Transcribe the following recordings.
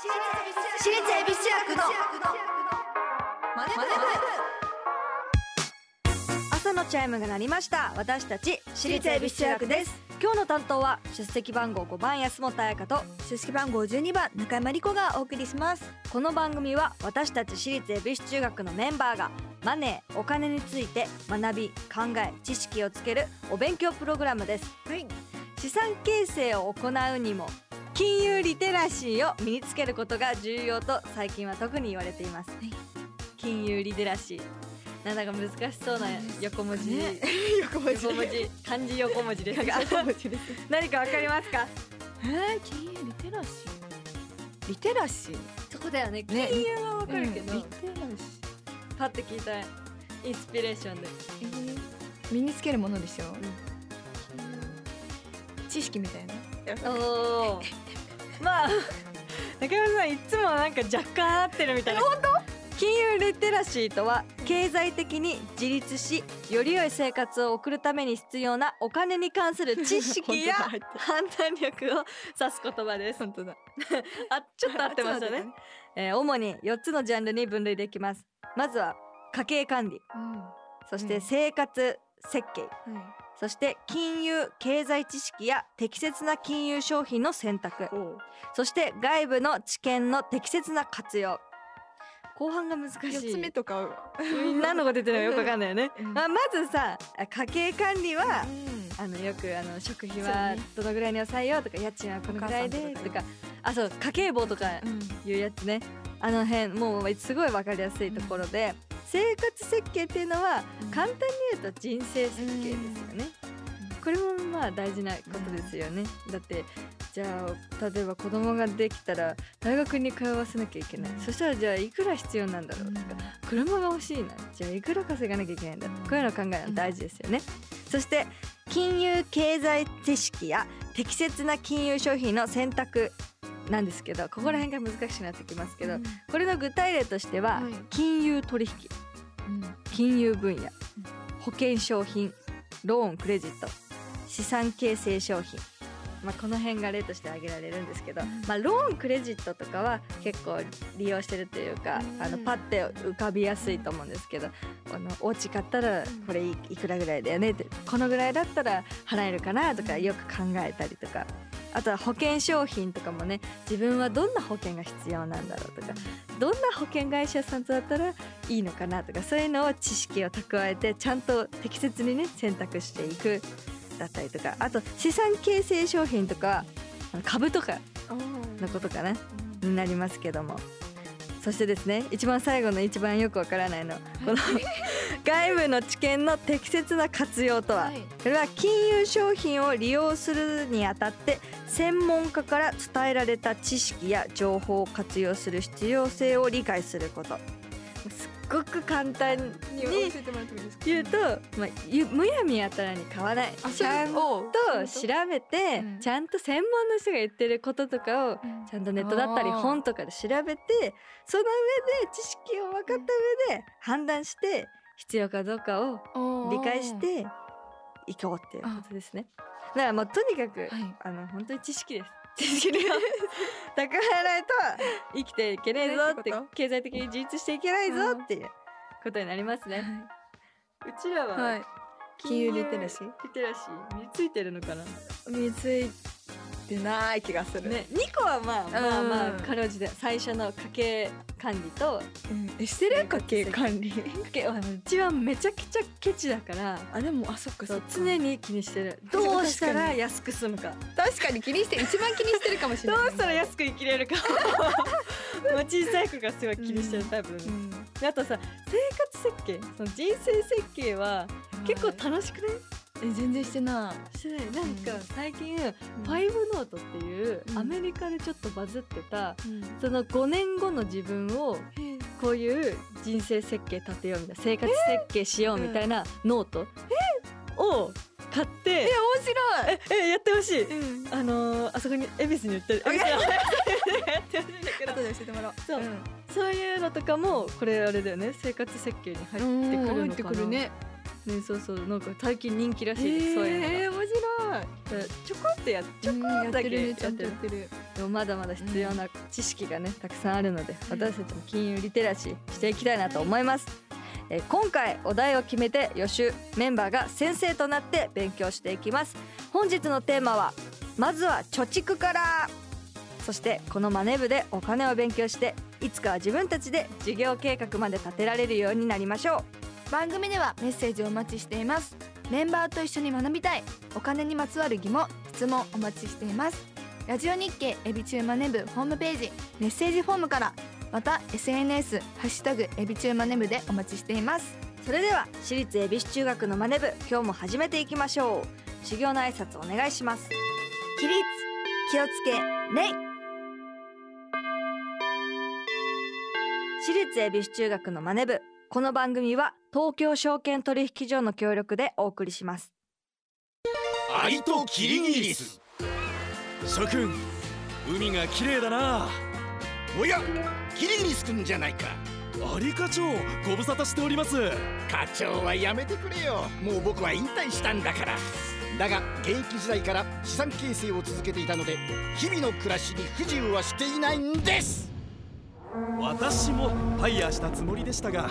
私立恵比寿中学のマネ朝のチャイムが鳴りました私たち私立恵比寿中学です。今日の担当は出席番号5番安本彩香と出席番号12番中山理子がお送りしますこの番組は私たち私立恵比寿中学のメンバーがマネーお金について学び考え知識をつけるお勉強プログラムです。はい。資産形成を行うにも金融リテラシーを身につけることが重要と最近は特に言われています、い。金融リテラシー。なんだか難しそうな横文字、ね。横文字。漢字横文字ですが 何かわかりますか？えー、金融リテラシー？リテラシー？そこだよね。ね。金融はわかるけど、うんリテラシパッて聞いたインスピレーションで。ー、えー、身につけるものでしょ、知識みたいな？おお まあ 中山さんいつもなんか若干合ってるみたいな。本当？金融リテラシーとは経済的に自立しより良い生活を送るために必要なお金に関する知識や 判断力を指す言葉です。本当だ。あちょっと合ってましたね、えー主に4つのジャンルに分類できます。まずは家計管理。うん。そしうん。て生活設計、はいそして金融経済知識や適切な金融商品の選択。おそして外部の知見の適切な活用。後半が難しい。四つ目とか。何のこと言ってるのかよくわかんないよね、うん。まあ、まずさ家計管理はうん。あのよくあの食費はね。どのぐらいに抑えようとか家賃はこのぐらいでとかとか。あそう家計簿とかいうやつね。あの辺もうすごいわかりやすいところで、生活設計っていうのはうん簡単に言うと人生設計ですよね、これもまあ大事なことですよね、だってじゃあ例えば子供ができたら大学に通わせなきゃいけない、うんそしたらじゃあいくら必要なんだろうとか、車が欲しいな。じゃあいくら稼がなきゃいけないんだ、うんこういうの考えるの大事ですよね、そして金融経済知識や適切な金融商品の選択なんですけどここら辺が難しくなってきますけど、これの具体例としては、はい。金融取引金融分野、保険商品ローンクレジット資産形成商品。まあ、この辺が例として挙げられるんですけど、うん。まあ、ローンクレジットとかは結構利用してるというか、うん。あのパッて浮かびやすいと思うんですけどあのお家買ったらこれいいくらぐらいだよねってこのぐらいだったら払えるかなとかよく考えたりとかあとは保険商品とかもね自分はどんな保険が必要なんだろうとかどんな保険会社さんとだったらいいのかなとかそういうのを知識を蓄えてちゃんと適切にね選択していくだったりとかあと資産形成商品とか株とかのことかなになりますけども。そしてですね一番最後の一番よくわからないのこの外部の知見の適切な活用とは、はい。これは金融商品を利用するにあたって専門家から伝えられた知識や情報を活用する必要性を理解すること。すっごく簡単に言うと、まあ、ゆむやみやたらに買わない。あちゃんと調べて、うん。ちゃんと専門の人が言ってることとかをうん。ちゃんとネットだったり本とかで調べてその上で知識を分かった上で判断して必要かどうかを理解していこうっていうことですね。だからもうとにかく、はいあの本当に知識です。知識を蓄えないと生きていけないぞって 経済的に自立していけないぞっていうことになりますね。うちらは、はい金融リテラシーリテラシー身についてるのかな？身についてない気がする。ね、2個はまあまあまあうん。かろうじて最初の家計管理とうん。えしてる家計管理？家計うちはめちゃくちゃケチだからあでもあそっかそっか。常に気にしてる。どうしたら安く済むか。確かに気にして一番気にしてるかもしれない。どうしたら安く生きれるか。まあ小さい子がすごい気にしてるタイプだね、うん。であとさ生活設計？その人生設計は結構楽しくない？え全然してなしてない。なんかうん。最近、いファイブノートっていううん。アメリカでちょっとバズってた、うん。その5年後の自分をこういう人生設計立てようみたいな生活設計しようみたいなノートを買ってえ面白い。ええやってほしい。うん。あのーあそこに恵比寿に売ってる。やってほしい。んだけど。後で教えてもらおう。そう。ん。そういうのとかもこれあれだよね。生活設計に入ってくるのかな。入ってくるねねそうそうなんか最近人気らしいです、そういうの面白い。ちょこっとやちょこっとだけってるねちゃんやってる。とやってるでもまだまだ必要な知識がねたくさんあるので私たちも金融リテラシーしていきたいなと思います、えー今回お題を決めて予習メンバーが先生となって勉強していきます。本日のテーマはまずは貯蓄から。そしてこのマネ部でお金を勉強していつかは自分たちで事業計画まで立てられるようになりましょ番組ではメッセージをお待ちしています。メンバーと一緒に学びたい。お金にまつわる疑問質問お待ちしています。ラジオ日経エビチューマネブホームページメッセージフォームからまた SNS ハッシュタグエビチューマネブでお待ちしています。それでは私立恵比寿中学のマネ部今日も始めていきましょう。修行の挨拶お願いします。起立気をつけ礼私立恵比寿中学のマネ部この番組は東京証券取引所の協力でお送りします。アリとキリギリス。諸君海が綺麗だな。おやキリギリスくんじゃないか。有課長ご無沙汰しております。課長はやめてくれよ。もう僕は引退したんだから。だが現役時代から資産形成を続けていたので日々の暮らしに不自由はしていないんです。私もファイヤーしたつもりでしたが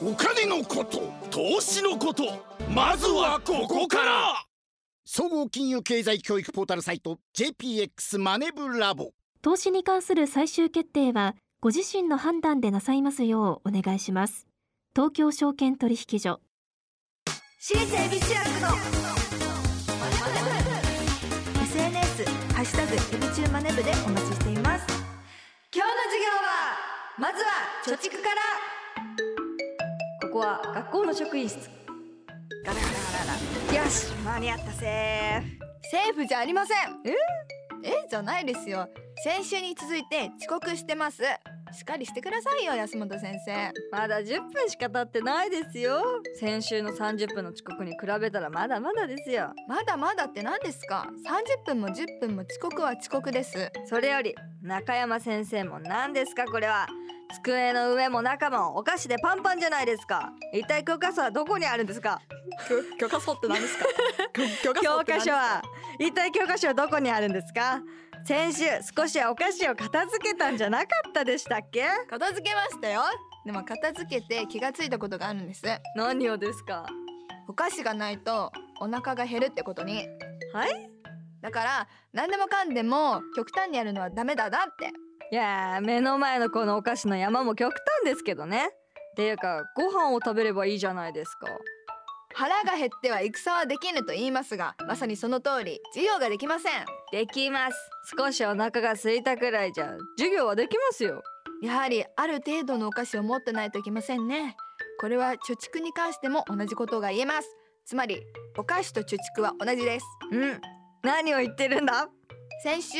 お金のこと投資のこと。まずはここから。総合金融経済教育ポータルサイト JPX マネブラボ。投資に関する最終決定はご自身の判断でなさいますようお願いします。東京証券取引所。私立恵比寿中学の。SNS ハッシュタグエビチューマネブでお待ちしています。今日の授業はまずは貯蓄からここは学校の職員室。ガラガラガラガラ。よし間に合ったセーフ。セーフじゃありません。え？え？じゃないですよ。先週に続いて遅刻してます。しっかりしてくださいよ安本先生。まだ10分しか経ってないですよ。先週の30分の遅刻に比べたらまだまだですよ。まだまだって何ですか？30分も10分も遅刻は遅刻です。それより中山先生も何ですか？これは机の上も中もお菓子でパンパンじゃないですか。一体教科書はどこにあるんですか？教 科書って何ですか？教教科書は一体教科書はどこにあるんですか？先週少しはお菓子を片付けたんじゃなかったでしたっけ？片付けましたよ。でも片付けて気がついたことがあるんです。何をですか？お菓子がないとお腹が減るってことに。はい？だから何でもかんでも極端にやるのはダメだなっていやー目の前のこのお菓子の山も極端ですけどね。っていうかご飯を食べればいいじゃないですか。腹が減っては戦はできぬと言いますがまさにその通り授業ができません。できます。少しお腹が空いたくらいじゃ授業はできますよ。やはりある程度のお菓子を持ってないといけませんね。これは貯蓄に関しても同じことが言えます。つまりお菓子と貯蓄は同じです。うん。何を言ってるんだ？先週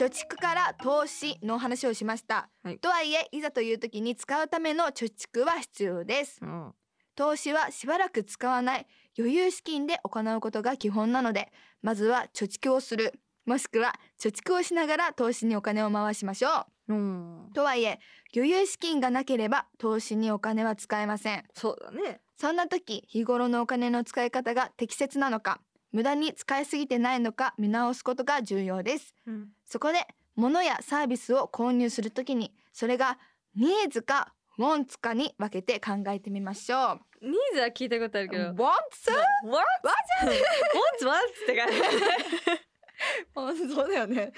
貯蓄から投資の話をしました、はい。とはいえいざという時に使うための貯蓄は必要です。うん。投資はしばらく使わない余裕資金で行うことが基本なのでまずは貯蓄をする。もしくは貯蓄をしながら投資にお金を回しましょう。ん。うとはいえ余裕資金がなければ投資にお金は使えません。そうだね。そんな時日頃のお金の使い方が適切なのか無駄に使いすぎてないのか見直すことが重要ですうんそこで物やサービスを購入するときにそれがニーズかウォンツかに分けて考えてみましょう。ニーズは聞いたことあるけど Wants? What? What? What? って感じあ そうだよね。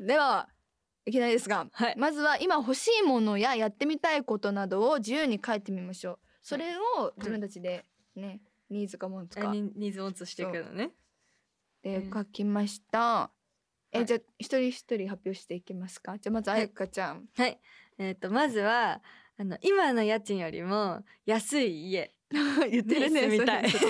ではいきなりですが、はいまずは今欲しいものややってみたいことなどを自由に書いてみましょう。それを自分たちでね、ニーズかウォンツかニニーズオンツしていくのね。でうん。書きました。はい。えじゃあ一人一人発表していきますか？じゃあまずあはいやかちゃん。はい。えっ、とまずはあの今の家賃よりも安い家。言ってるねみたい。と。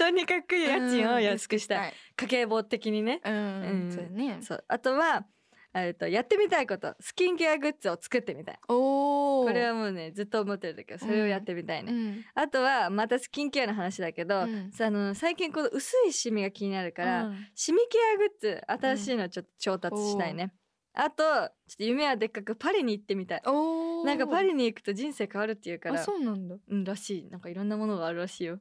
とにかく家賃を安くしたい、い。家計簿的にね。うん、うん。そうだね。そう。あとはえっとやってみたいことスキンケアグッズを作ってみたい。おおこれはもうねずっと思ってるんだけどそれをやってみたいね、うん。あとはまたスキンケアの話だけど、うん。さあの最近この薄いシミが気になるから、うん。シミケアグッズ新しいのちょっと調達したいね、あとちょっと夢はでっかくパリに行ってみたい。なんかパリに行くと人生変わるっていうからあそうなんだ。うんらしい。なんかいろんなものがあるらしいよ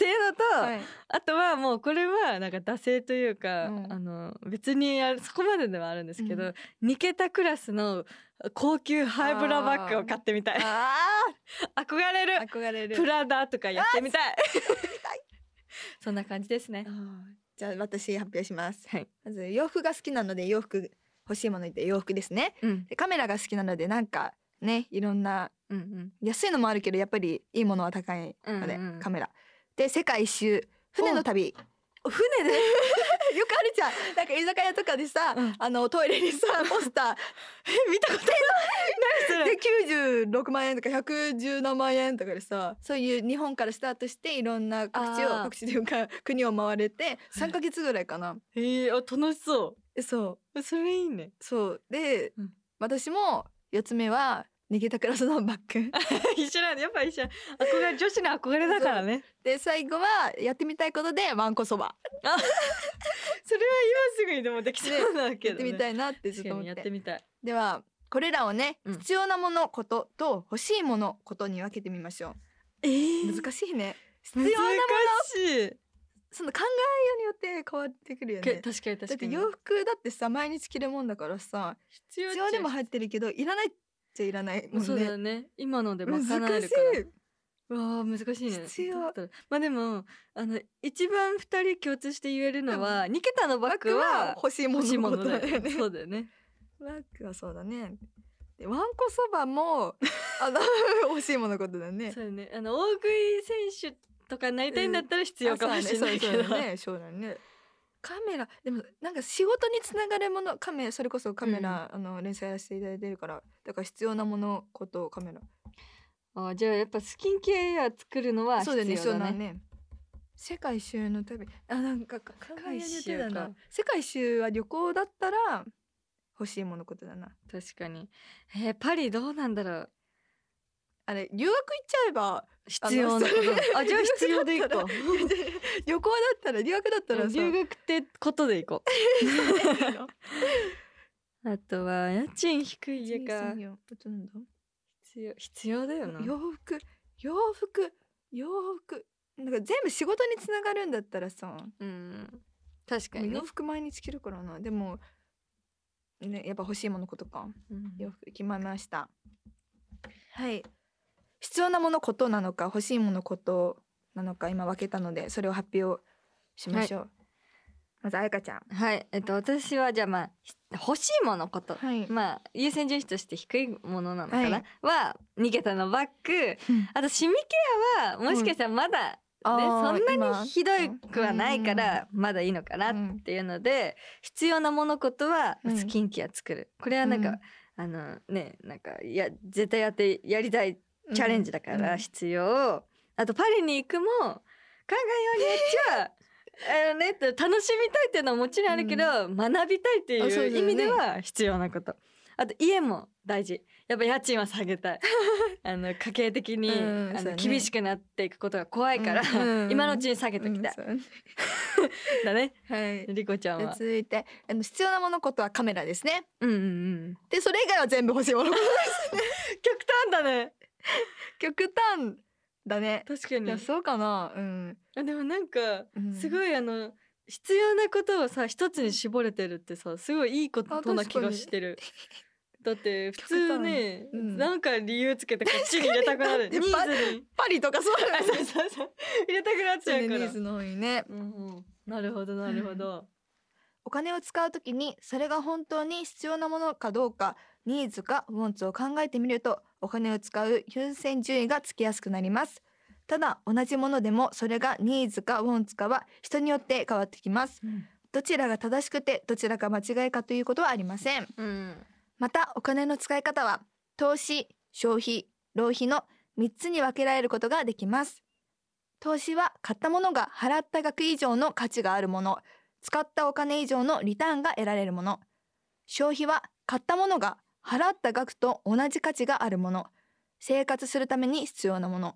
っていうのと、はい。あとはもうこれはなんか惰性というか、うん。あの別にあるそこまでではあるんですけど、うん。2桁クラスの高級ハイブラバッグを買ってみたい。あ 憧れる。ー憧れる。プラダとかやってみたい。そんな感じですね。じゃあ私発表します。はい、まず洋服が好きなので洋服欲しいもので洋服ですね。うん、でカメラが好きなのでなんかねいろんなうんうん。安いのもあるけどやっぱりいいものは高いので、うんうん。カメラで世界一周。船の旅。船で？よくあるじゃん。なんか居酒屋とかでさ、うん。あのトイレにさポスター。え見たことない。で96万円とか110何万円とかでさそういう日本からスタートしていろんな各地を各地というか国を回れて3ヶ月ぐらいかな。えー、あ楽しそえそう。うそれいいね。そう。で、うん。私も4つ目は逃げたクラスのバッグ 一緒なんだ。やっぱ一緒。憧れ女子の憧れだからね。で最後はやってみたいことでわんこそば。それは今すぐにでもできそうだけど、ね、やってみたいなってずっと思って。ってみたい。ではこれらをね、うん。必要なものことと欲しいものことに分けてみましょえうー。難しいね。必難要なもの。しいその考えようによって変わってくるよけね確かに確かに。だって洋服だってさ毎日着るもんだからさ必必要でも入ってるけどいらないゃいらないもんね。そうだよね。今ので賄えるから。うわー難しいね。必要。まあでもあの一番二人共通して言えるのは2桁のバッグは欲しいものだよね。そうだよね。バッグはそうだね。でわんこそばもあの 欲しいもののことだね。そうだね。あの大食い選手とかになりたいんだったら必要かもしれないけど、うだねね。そうだね カメラでもなんか仕事につながるものカメラそれこそカメラ、あの連載やらせていただいてるからだから必要なものことカメラ。あじゃあやっぱスキンケア作るのは必そうだねそう要だね。だね。世界一周の旅。あなんか考世界一周か。えてたな。世界一周は旅行だったら欲しいものことだな。確かに。えーパリどうなんだろうあれ留学行っちゃえば必要なあじゃあ必要でいこう。旅行だったら留学だったらさ。留学ってことでいこう。あとは家賃低い家か必要必要だよな。洋服。洋服。洋服。なんか全部仕事につながるんだったらさ。うん。確かにね。洋服毎日着るからな。でもねやっぱ欲しいものことか。うん。洋服決まりました。はい必要なものことなのか欲しいものことなのか今分けたのでそれを発表しましょう、まずあやかちゃん。はい。えっと私はじゃあまあひ欲しいものこと、はい。まあ優先順位として低いものなのかな、はい。げたのバッグあとシミケアはもしかしたらまだ、ねあーそんな今。にひどくはないからまだいいのかなっていうので、必要なものことはうん。スキンケア作る、これはなんか、うん。あのねなんかいや絶対やってやりたいチャレンジだから必要、あとパリに行くも考えようによっちゃあのね楽しみたいっていうのはもちろんあるけど、学びたいっていう意味では必要なこと。あと家も大事。やっぱ家賃は下げたい。あの家計的に、あのうんそうだね。厳しくなっていくことが怖いから、うんうん。今のうちに下げときたい、だね。はい。リコちゃんでは続いてあの必要なものことはカメラですね。うんうんうん。でそれ以外は全部欲しいもの 極端だね 極端だね。確かに。いやそうかな。うん、あでもなんかうん。すごいあの必要なことをさ一つに絞れてるってさすごいいいことな気がしてる。だって普通ね、極端。うん。なんか理由つけてこっちに入れたくなる。ニーズに。パリとかそうそうそうそう。入れたくなっちそうゃうから。ねニーズのね。うんうん、なるほどなるほど。お金を使うときにそれが本当に必要なものかどうかニーズかウォンツを考えてみるとお金を使う優先順位がつきやすくなります。ただ同じものでもそれがニーズかウォンツかは人によって変わってきます。どちらが正しくてどちらが間違いかということはありません。うん。またお金の使い方は投資消費浪費の3つに分けられることができます。投資は買ったものが払った額以上の価値があるもの。使ったお金以上のリターンが得られるもの。消費は買ったものが払った額と同じ価値があるもの。生活するために必要なもの。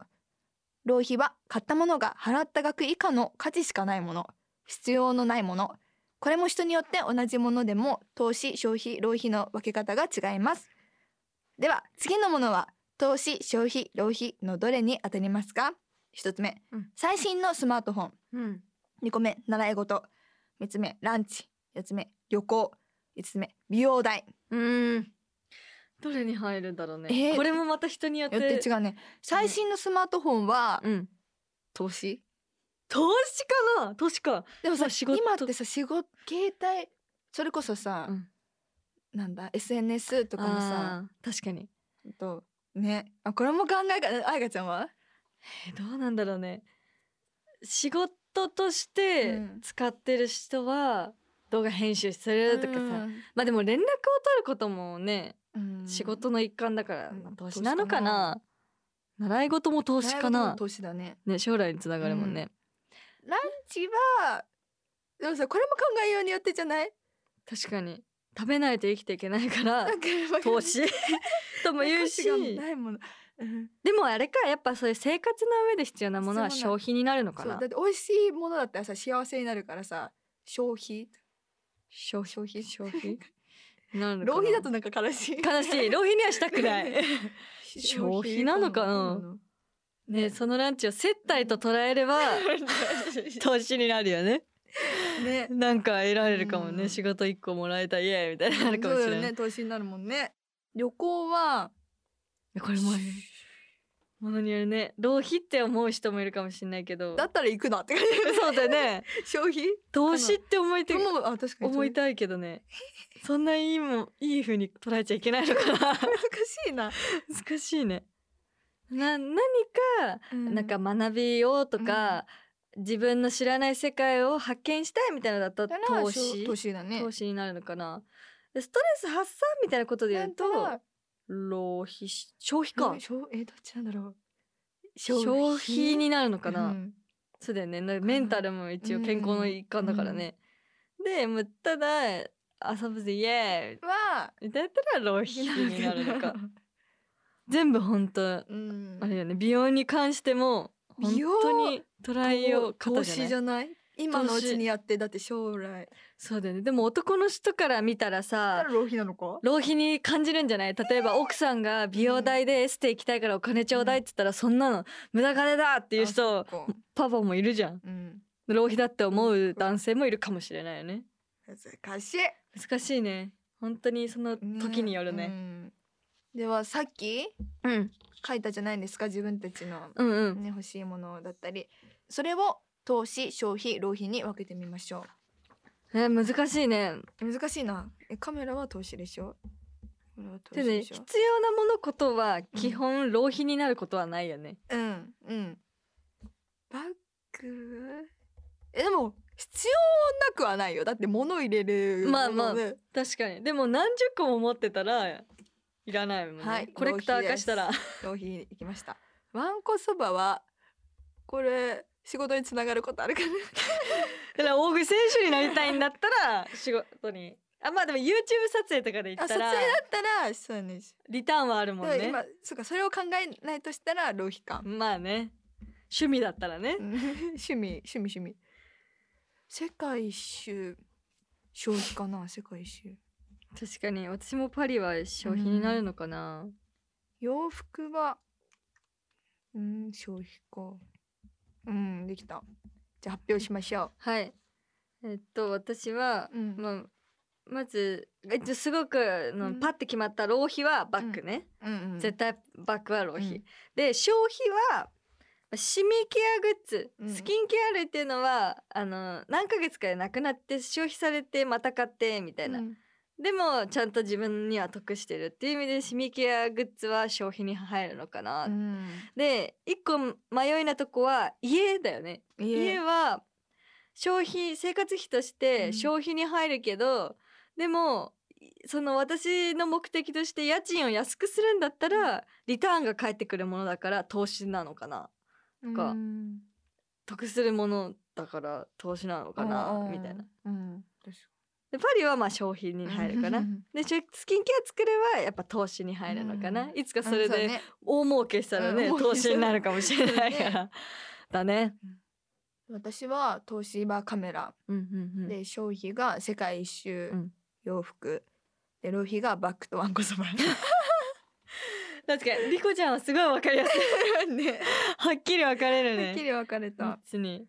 浪費は買ったものが払った額以下の価値しかないもの。必要のないもの。これも人によって同じものでも投資消費浪費の分け方が違います。では次のものは投資消費浪費のどれに当たりますか？一つ目、うん。最新のスマートフォン。うん。二個目。習い事。三つ目。ランチ。四つ目。旅行。五つ目。美容代。うーんどれに入るんだろうね、えーこれもまた人によってよって違うね。最新のスマートフォンはうん。投資？投資かな？投資か。でもさまあ仕事。今ってさ仕事携帯それこそさ、うん。なんだ SNS とかもさ確かに。とね。あこれも考えがあいがちゃんは？えーどうなんだろうね。仕事としてうん。使ってる人は動画編集するとかさ、まあでも連絡を取ることもね、うん。仕事の一環だから、投資なのかな。習い事も投資かな。投資だね。ね将来につながるもんね、ランチはでもさこれも考えようによってじゃない？確かに。食べないと生きていけないから投資。とも言うし。ないもの、うん。でもあれかやっぱそういう生活の上で必要なものは消費になるのかな。だって美味しいものだったらさ幸せになるからさ消費消費消費？消 費なるの浪費だとなんか悲しい。悲しい。浪費にはしたくない。消費なのか？なね。そのランチを接待と捉えれば 投資になるよね。ね。なんか得られるかもね、うん。仕事一個もらえたイエーイみたいになるかもしれない、そうだよね。投資になるもんね。旅行はこれもものによるね。浪費って思う人もいるかもしれないけど。だったら行くなって感じ。そうだよね。消費？投資って思いてでもあ確かに。思いたいけどね。そんないいもいい風に捉えちゃいけないのかな。難しいな、難しいね。な何かうん。なんか学びをとか、自分の知らない世界を発見したいみたいなのだっ投資？投資だね。投資になるのかな？でストレス発散みたいなことで言うと浪費し消費か。消えどっちなんだろう。消費になるのかな、うん。そうだよね。なメンタルも一応健康の一環だからね、でもうただ遊ぶぜイエーイ。はみたいなったら浪費になるのか。全部本当うん。あれよね。美容に関しても本当に捉えよう方投資じゃない？今のうちにやってだって将来。そうだよね。でも男の人から見たらださ浪費なのか？浪費に感じるんじゃない？例えば奥さんが美容代でエステ行きたいからお金ちょうだいって言ったらそんなの無駄金だっていう人パパもいるじゃん。うん。浪費だって思う男性もいるかもしれないよね。難しい。難しいね。本当にその時によるね。うん。ではさっきうん。書いたじゃないですか？自分たちの、うんうん。ね、欲しいものだったり。それを投資消費浪費に分けてみましょえ難しいね。う難しいな。えカメラは投資でしょ？でね必要なものことは基本浪費になることはないよね、うんうん。バッグ？えでも必要なくはないよ。だって物入れるまあまあ確かに。でも何十個も持ってたらいらないもんね、はいコレクター化したら。浪費に行きました。わんこそばはこれ仕事につながることあるかな。だから大食い選手になりたいんだったら仕事に。あまあでも YouTube 撮影とかで言あったら撮影だったらそうねリターンはあるもんね。そうかそれを考えないとしたら浪費かまあね。趣味だったらね。うん。趣味趣味趣味。世界一周消費かな世界一周。確かに私もパリは消費になるのかな、洋服はうん消費かうんできた。じゃあ発表しましょはい。えっと私は、う、うん。まあまずえっとすごくの、うん。パッて決まった浪費はバッグね、うん。うん、絶対バッグは浪費、うん。で消費はシミケアグッズ、うん。スキンケア類っていうのはあの何ヶ月かでなくなって消費されてまた買ってみたいな、うんでもちゃんと自分には得してるっていう意味でシミケアグッズは消費に入るのかな、うん。で一個迷いなとこは家だよね。家。家は消費生活費としてうん。消費に入るけど、でもその私の目的として家賃を安くするんだったらリターンが返ってくるものだから投資なのかな。かうん。得するものだから投資なのかなみたいな。うんでパリはまあ消費に入るかな。でスキンケア作ればやっぱ投資に入るのかな。うんいつかそれで大儲けしたらね、うん投資になるかもしれないか ねら。だね。私は東芝カメラ。で消費が世界一周うん洋服で浪費がバッグとワンコそば 確かにリコちゃんはすごいわかりやすい。ねはっきり分かれるね。はっきり分かれた3つに。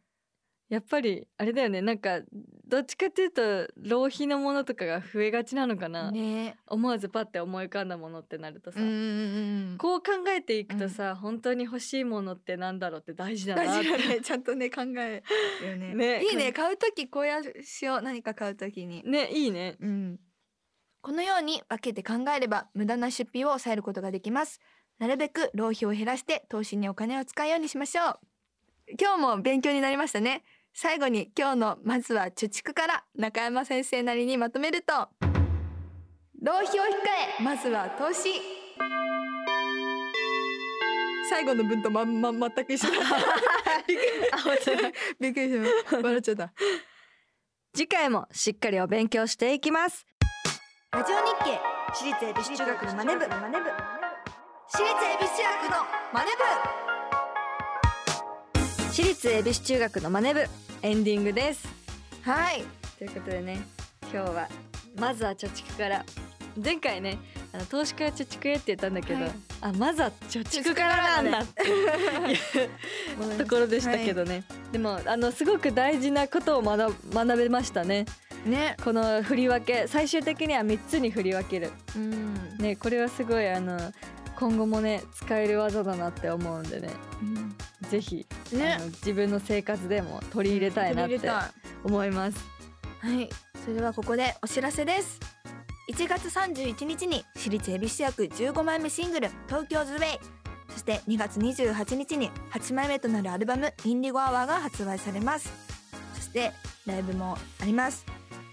やっぱりあれだよね。なんかどっちかっていうと浪費のものとかが増えがちなのかな、ね。思わずパッて思い浮かんだものってなるとさ、うんうんうんこう考えていくとさ、本当に欲しいものってなんだろうって大事だなって。大事だね。ちゃんとね考えるよね。ねいいね。買う時こうやしよう。何か買う時に。ねいいね。うん。このように分けて考えれば無駄な出費を抑えることができます。なるべく浪費を減らして投資にお金を使うようにしましょう。今日も勉強になりましたね最後に今日のまずは貯蓄から中山先生なりにまとめると。浪費を控えまずは投資。最後の文とまんま全く一緒だ びっくりしま笑っちゃった。次回もしっかりお勉強していきます。ラジオ日経私立恵比寿中学のマネ部。マネ部私立恵比寿中学のマネ私立恵比寿中学のマネ部エンディングです。はい。ということでね今日はまずは貯蓄から。前回ねあの投資から貯蓄へって言ったんだけど、はい。あまずは貯蓄からなんだって。いう ところでしたけどね、でもあのすごく大事なことを学学べましたね。ね。この振り分け最終的には3つに振り分ける。うん。ねこれはすごいあの今後もね使える技だなって思うんでね。ぜひ、ね。自分の生活でも取り入れたいなって思います。はい。それではここでお知らせです。1月31日に私立恵比寿役15枚目シングル「東京ズウェイ」そして2月28日に8枚目となるアルバム「インディゴアワー」が発売されます。そしてライブもあります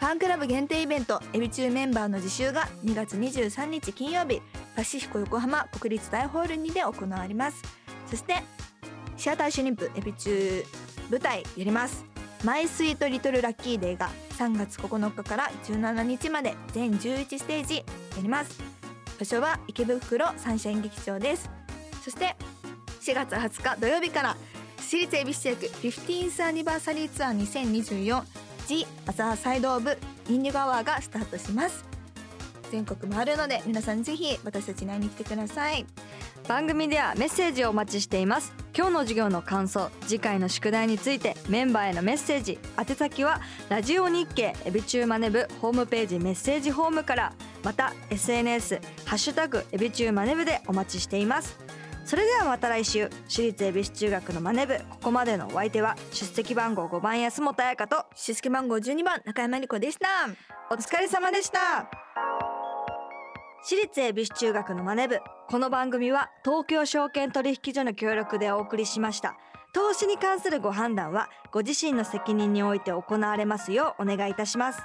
ファンクラブ限定イベントエビ中メンバーの自習が2月23日金曜日パシフィコ横浜国立大ホールにで行われます。そしてシアターシュリンプエビ中舞台やります。マイスイートリトルラッキーデーが3月9日から17日まで全11ステージやります。場所は池袋サンシャイン劇場です。そして4月20日土曜日から私立恵比寿役 15th アニバーサリーツアー 2024G アザーサイドオブインディゴアワーがスタートします。全国回るので皆さんぜひ私たちに会いに来てください。番組ではメッセージをお待ちしています。今日の授業の感想次回の宿題についてメンバーへのメッセージ宛先はラジオ日経エビチューマネブホームページメッセージホームからまた SNS ハッシュタグエビチューマネブでお待ちしています。それではまた来週私立恵比寿中学のマネ部ここまでのお相手は出席番号5番安本彩香と出席番号12番中山理子でした。お疲れ様でした。私立恵比寿中学のマネ部この番組は東京証券取引所の協力でお送りしました。投資に関するご判断はご自身の責任において行われますようお願いいたします。